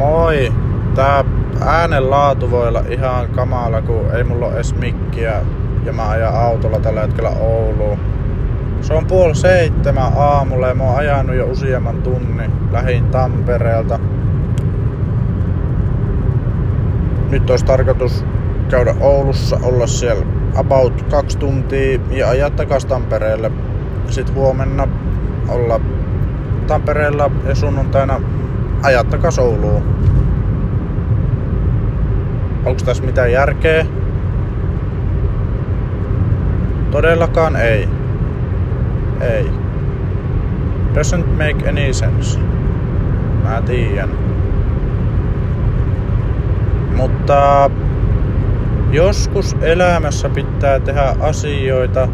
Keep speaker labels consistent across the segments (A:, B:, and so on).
A: Moi! Tää äänenlaatu voi olla ihan kamala, kun ei mulla ole edes mikkiä ja mä ajan autolla tällä hetkellä Ouluun. Se on puoli seitsemän aamulla ja mä oon ajanut jo useamman tunnin lähin Tampereelta. Nyt olisi tarkoitus käydä Oulussa, olla siellä about kaksi tuntia ja ajaa takas Tampereelle. Sitten huomenna olla Tampereella ja sunnuntaina ajaa takas Ouluun. Onko tässä mitään järkeä? Todellakaan ei. Ei. Doesn't make any sense. Mä tiedän. Mutta joskus elämässä pitää tehdä asioita,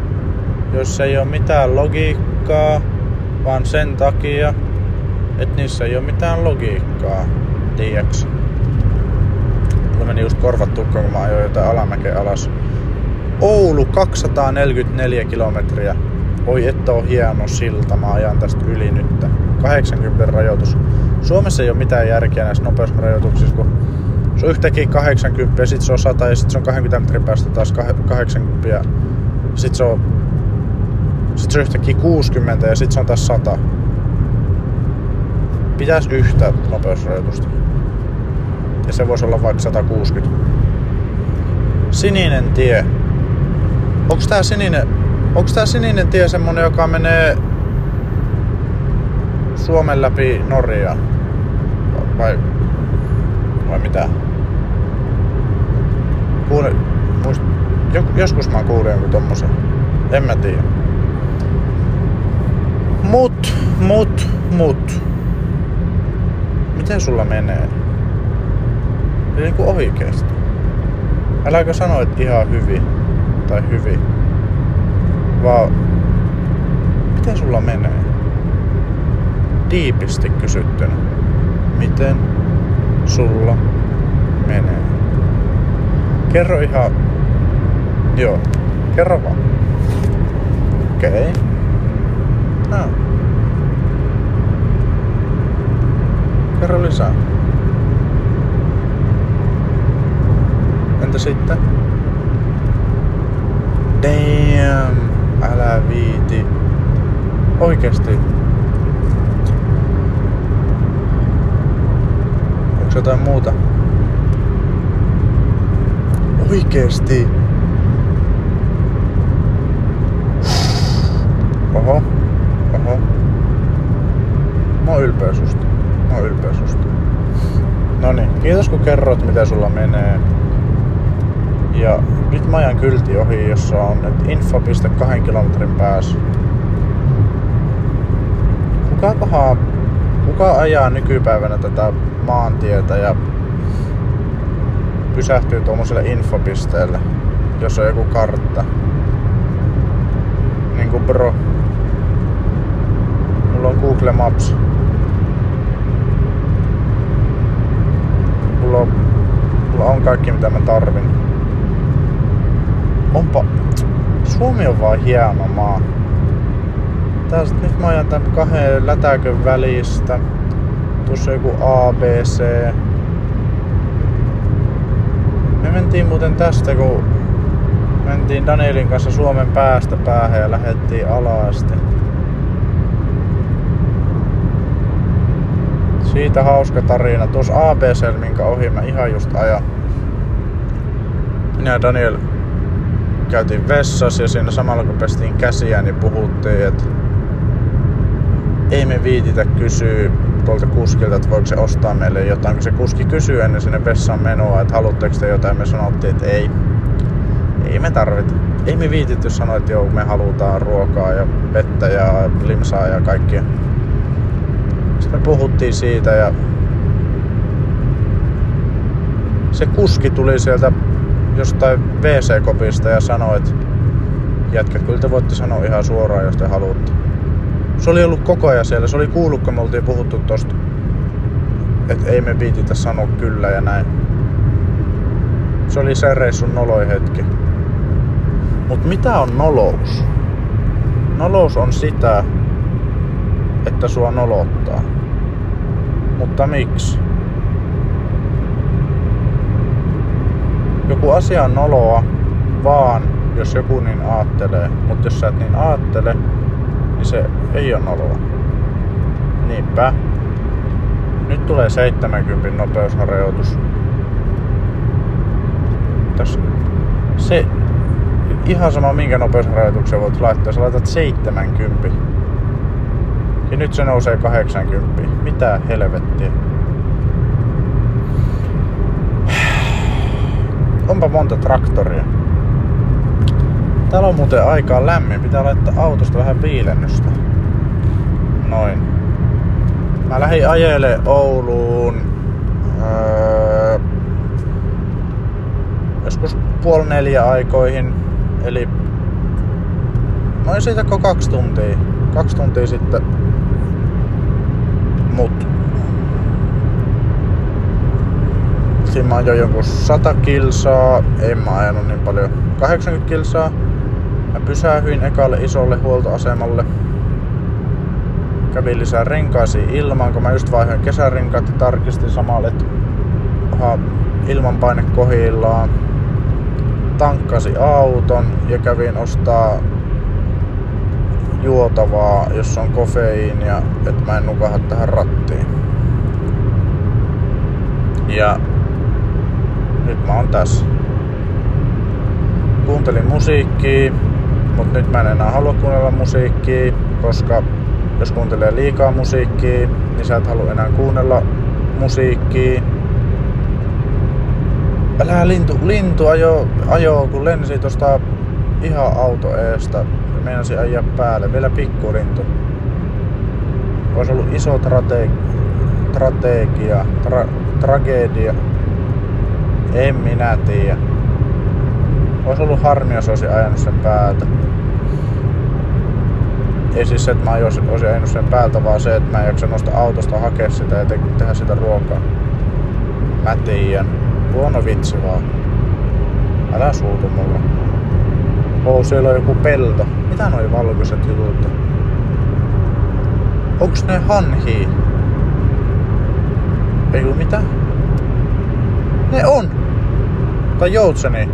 A: joissa ei ole mitään logiikkaa, vaan sen takia, että niissä ei ole mitään logiikkaa. Tiedäks? Mulla meni just korvat tukkaan, kun mä ajoin jotain alamäkeä alas. Oulu 244 kilometriä. Oi että on hieno silta, mä ajan tästä yli nyt. 80 rajoitus. Suomessa ei ole mitään järkeä näissä nopeusrajoituksissa, kun se on yhtäkkiä 80 ja sit se on 100 ja sit se on 20 metrin päästä taas 80 ja sit se on, sit se on yhtäkkiä 60 ja sit se on taas 100. Pitäis yhtä nopeusrajoitusta. Ja se voisi olla vaikka 160. Sininen tie. Onks tää sininen, onks tää sininen tie semmonen, joka menee Suomen läpi Norjaan? Vai, vai mitä? Kuule, muist, joskus mä kuulin jonkun tommosen. En mä tiedä. Mut, mut, mut. Miten sulla menee? Eli niinku oikeesti. Äläkö sano, että ihan hyvin. Tai hyvin. Vaan miten sulla menee? Tiipisti kysyttynä. Miten sulla menee? Kerro ihan... Joo. Kerro vaan. Okei. Okay. No. Kerro lisää. Entä sitten? Damn. Älä viiti. Oikeesti. Onko jotain muuta? Oikeesti. Oho. Oho. Mä oon ylpeä susta. Mä oon ylpeä susta. Noniin, kiitos kun kerroit mitä sulla menee. Ja nyt mä ajan kylti ohi, jossa on että info.2 kahden kilometrin päässä. Kukakohan, kuka ajaa nykypäivänä tätä maantietä ja pysähtyy tuommoiselle infopisteelle, jos on joku kartta. Niinku bro. Mulla on Google Maps. Mulla on, mulla on kaikki mitä mä tarvin. Onpa... Suomi on vaan hieno maa. Tästä nyt mä ajan tämän kahden lätäkön välistä. Tuossa joku ABC. Me mentiin muuten tästä, kun mentiin Danielin kanssa Suomen päästä päähän ja lähdettiin alasti. Siitä hauska tarina. Tuossa ABC, minkä ohi mä ihan just ajan. Minä ja Daniel käytiin vessassa ja siinä samalla kun pestiin käsiä, niin puhuttiin, että ei me viititä kysyä tuolta kuskilta, että voiko se ostaa meille jotain. Kun se kuski kysyy ennen sinne vessaan menoa, että haluatteko te jotain, me sanottiin, että ei. Ei me tarvita. Ei me viititty sanoa, että joo, me halutaan ruokaa ja vettä ja limsaa ja kaikkia. Sitten me puhuttiin siitä ja se kuski tuli sieltä jostain WC-kopista ja sanoi, että jätkät, kyllä te voitte sanoa ihan suoraan, jos te haluatte. Se oli ollut koko ajan siellä, se oli kuullut, kun me oltiin puhuttu tosta, että ei me viititä sanoa kyllä ja näin. Se oli se reissun noloi hetki. Mut mitä on nolous? Nolous on sitä, että sua nolottaa. Mutta miksi? Joku asia on noloa vaan, jos joku niin aattelee. Mutta jos sä et niin aattele, niin se ei ole noloa. Niinpä. Nyt tulee 70 nopeusharjoitus. Tässä se ihan sama minkä nopeusharjoituksen voit laittaa, sä laitat 70. Ja nyt se nousee 80. Mitä helvettiä? Onpa monta traktoria. Täällä on muuten aikaa lämmin. Pitää laittaa autosta vähän viilennystä. Noin. Mä lähdin ajele Ouluun öö, joskus puoli neljä aikoihin. Eli noin siitä kaksi tuntia. Kaksi tuntia sitten. Mut siinä mä ajoin jonkun 100 kilsaa, en mä ajanut niin paljon, 80 kilsaa. Mä pysähyin ekalle isolle huoltoasemalle. Kävin lisää renkaisiin ilmaan, kun mä just vaihoin kesärenkaat ja tarkistin samalla, että ilmanpaine kohillaan. Tankkasi auton ja kävin ostaa juotavaa, jossa on kofeiinia, että mä en nukaha tähän rattiin. Ja nyt mä oon tässä. Kuuntelin musiikkia, mutta nyt mä en enää halua kuunnella musiikkia, koska jos kuuntelee liikaa musiikkia, niin sä et halua enää kuunnella musiikkia. Älä lintu, lintu ajo, ajo kun lensi tosta ihan auto eestä. Meinasi ajaa päälle, vielä pikkulintu. Olisi ollut iso trate, strategia, tra, tragedia. En minä tiedä. Olisi ollut harmi, jos olisi ajanut sen päältä. Ei siis se, että mä olisin ajanut sen päältä, vaan se, että mä en jaksa nostaa autosta hakea sitä ja te- tehdä sitä ruokaa. Mä tiedän. Huono vitsi vaan. Älä suutu mulle. Oo, siellä on joku pelto. Mitä noi valkoiset jutut? Onks ne hanhi? Ei mitä? Ne on! Tai joutseni.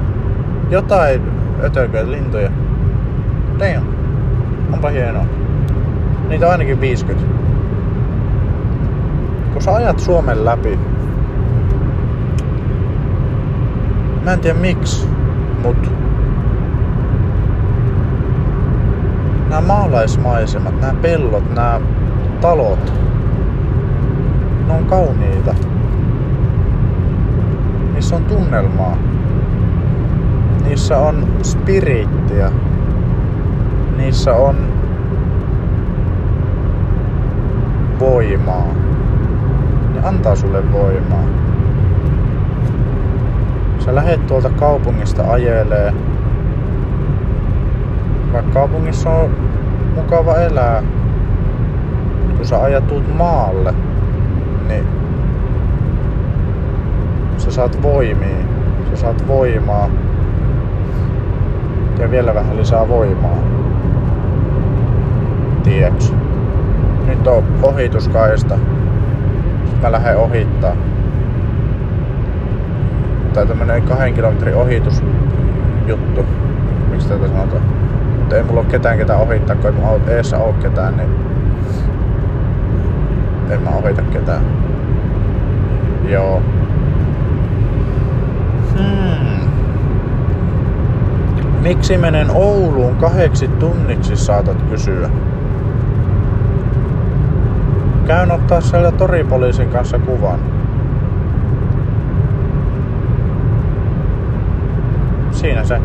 A: Jotain ötököitä, lintuja. Damn. Onpa hienoa. Niitä on ainakin 50. Kun sä ajat Suomen läpi, mä en tiedä miksi, mut nämä maalaismaisemat, nämä pellot, nämä talot, ne on kauniita. Niissä on tunnelmaa. Niissä on spirittiä. Niissä on voimaa. Ne antaa sulle voimaa. Sä lähet tuolta kaupungista ajelee. Vaikka kaupungissa on mukava elää. Kun sä ajat tuut maalle, niin saat voimia. Sä saat voimaa. Ja vielä vähän lisää voimaa. Tieks. Nyt on ohituskaista. Mä lähden ohittaa. Tai tämmönen kahden kilometrin ohitusjuttu. Miksi tätä sanotaan? Mutta ei mulla ole ketään ketään ohittaa, kun ei mun eessä oo ketään, niin en mä ohita ketään. Joo. Hmm. Miksi menen Ouluun kahdeksi tunniksi saatat kysyä? Käyn ottaa siellä toripoliisin kanssa kuvan. Siinä se.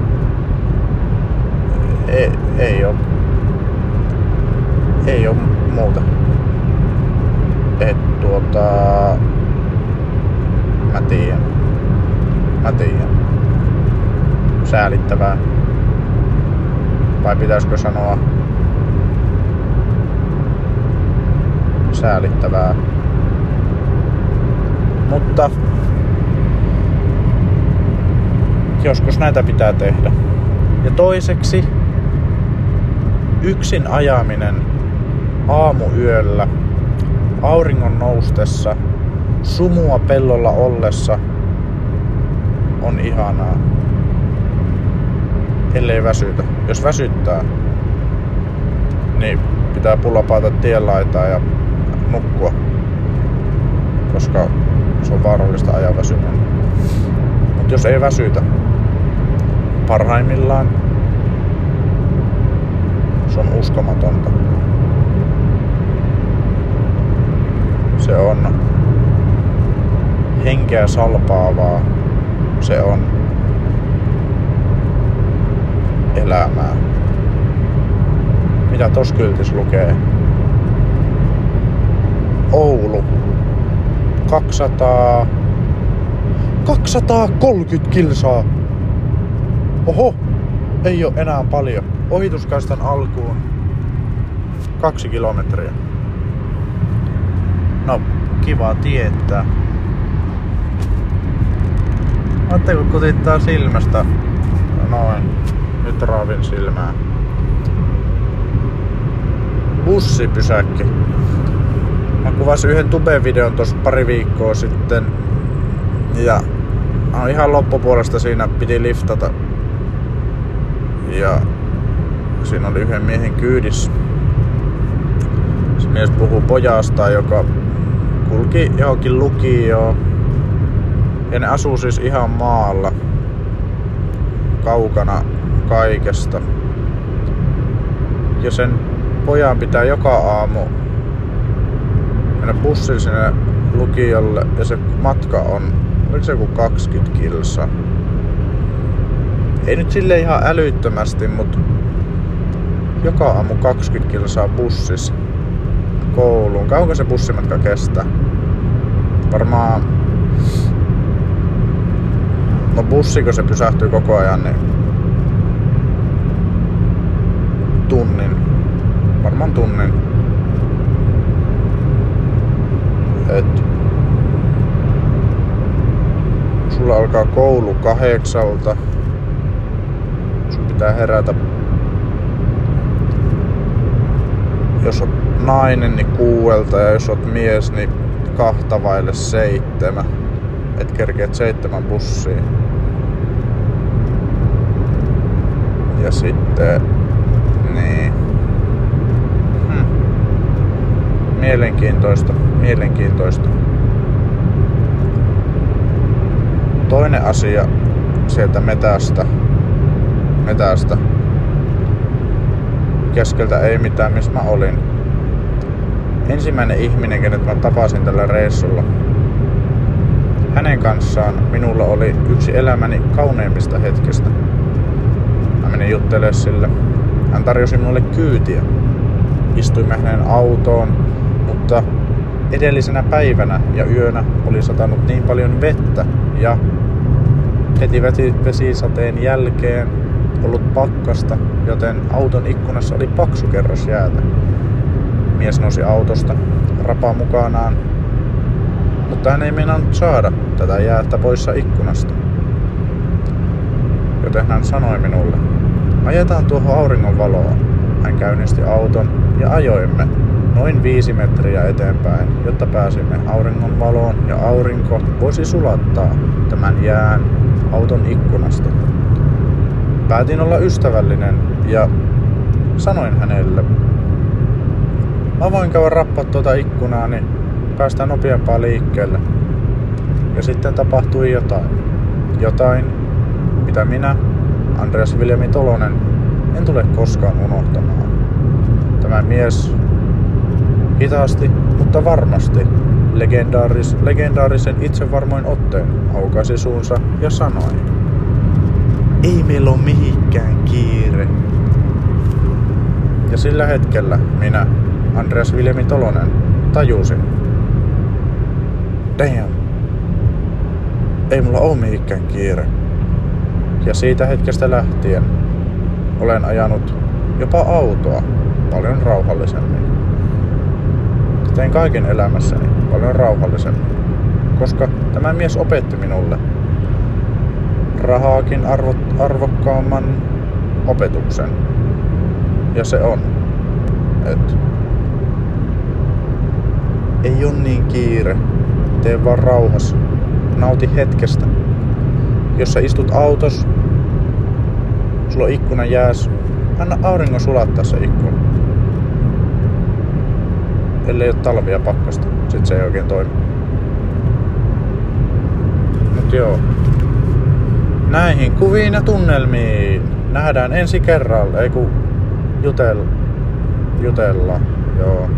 A: Ei, ei oo. Ei oo muuta. Et tuota... Mä tiedän. Mä tiedän. Säälittävää. Vai pitäisikö sanoa säälittävää. Mutta joskus näitä pitää tehdä. Ja toiseksi yksin ajaminen aamuyöllä, auringon noustessa, sumua pellolla ollessa on ihanaa. Ellei väsytä. Jos väsyttää, niin pitää pullapaata tienlaitaa ja nukkua. Koska se on vaarallista ajaa väsyneen. Mutta jos ei väsytä, parhaimmillaan se on uskomatonta. Se on henkeä salpaavaa. Se on elämää. Mitä tos kyltis lukee? Oulu. 200... 230 kilsaa. Oho, ei ole enää paljon. Ohituskaistan alkuun kaksi kilometriä. No, kiva tietää. Ajatteko kutittaa silmästä? Noin. Nyt raavin silmää. Bussipysäkki. Mä kuvasin yhden tube-videon tuossa pari viikkoa sitten. Ja no ihan loppupuolesta siinä piti liftata. Ja siinä oli yhden miehen kyydissä. Se mies puhuu pojasta, joka kulki johonkin lukioon. Ja ne asuu siis ihan maalla. Kaukana kaikesta. Ja sen pojan pitää joka aamu mennä bussilla sinne lukiolle ja se matka on, oliko se joku 20 kilsa? Ei nyt sille ihan älyttömästi, mutta joka aamu 20 kilsaa bussissa kouluun. Kauanko se bussimatka kestää? Varmaan... No bussiko se pysähtyy koko ajan, niin tunnin. Varmaan tunnin. Et sulla alkaa koulu kahdeksalta. Sun pitää herätä jos on nainen, niin kuuelta ja jos oot mies, niin kahta vaille seitsemän. Et kerkeet seitsemän bussiin. Ja sitten... Niin. Hmm. Mielenkiintoista. Mielenkiintoista. Toinen asia sieltä metästä. Metästä keskeltä ei mitään, missä mä olin. Ensimmäinen ihminen, kenet mä tapasin tällä reissulla. Hänen kanssaan minulla oli yksi elämäni kauneimmista hetkistä. Mä menin juttelemaan sille. Hän tarjosi minulle kyytiä. Istuimme hänen autoon, mutta edellisenä päivänä ja yönä oli satanut niin paljon vettä ja heti vesisateen jälkeen ollut pakkasta, joten auton ikkunassa oli paksu kerros jäätä. Mies nousi autosta, rapaa mukanaan, mutta hän ei meinannut saada tätä jäätä poissa ikkunasta. Joten hän sanoi minulle, ajetaan tuohon auringon valoon. Hän käynnisti auton ja ajoimme noin viisi metriä eteenpäin, jotta pääsimme auringon valoon ja aurinko voisi sulattaa tämän jään auton ikkunasta päätin olla ystävällinen ja sanoin hänelle, mä voin käydä rappaa tuota ikkunaa, niin päästään nopeampaa liikkeelle. Ja sitten tapahtui jotain. Jotain, mitä minä, Andreas Viljami Tolonen, en tule koskaan unohtamaan. Tämä mies hitaasti, mutta varmasti legendaaris, legendaarisen itsevarmoin otteen aukaisi suunsa ja sanoi ei meillä ole mihinkään kiire. Ja sillä hetkellä minä, Andreas Viljami Tolonen, tajusin. Damn. Ei mulla ole mihinkään kiire. Ja siitä hetkestä lähtien olen ajanut jopa autoa paljon rauhallisemmin. Tein kaiken elämässäni paljon rauhallisemmin, koska tämä mies opetti minulle, rahaakin arvo, arvokkaamman opetuksen. Ja se on, että ei ole niin kiire. Tee vaan rauhassa. Nauti hetkestä. jos sä istut autos, sulla on ikkuna jääs, anna auringon sulattaa se ikkuna. Ellei ole talvia pakkasta, sit se ei oikein toimi. Mut joo. Näihin kuviin ja tunnelmiin nähdään ensi kerralla, ei kun jutel, jutella, joo.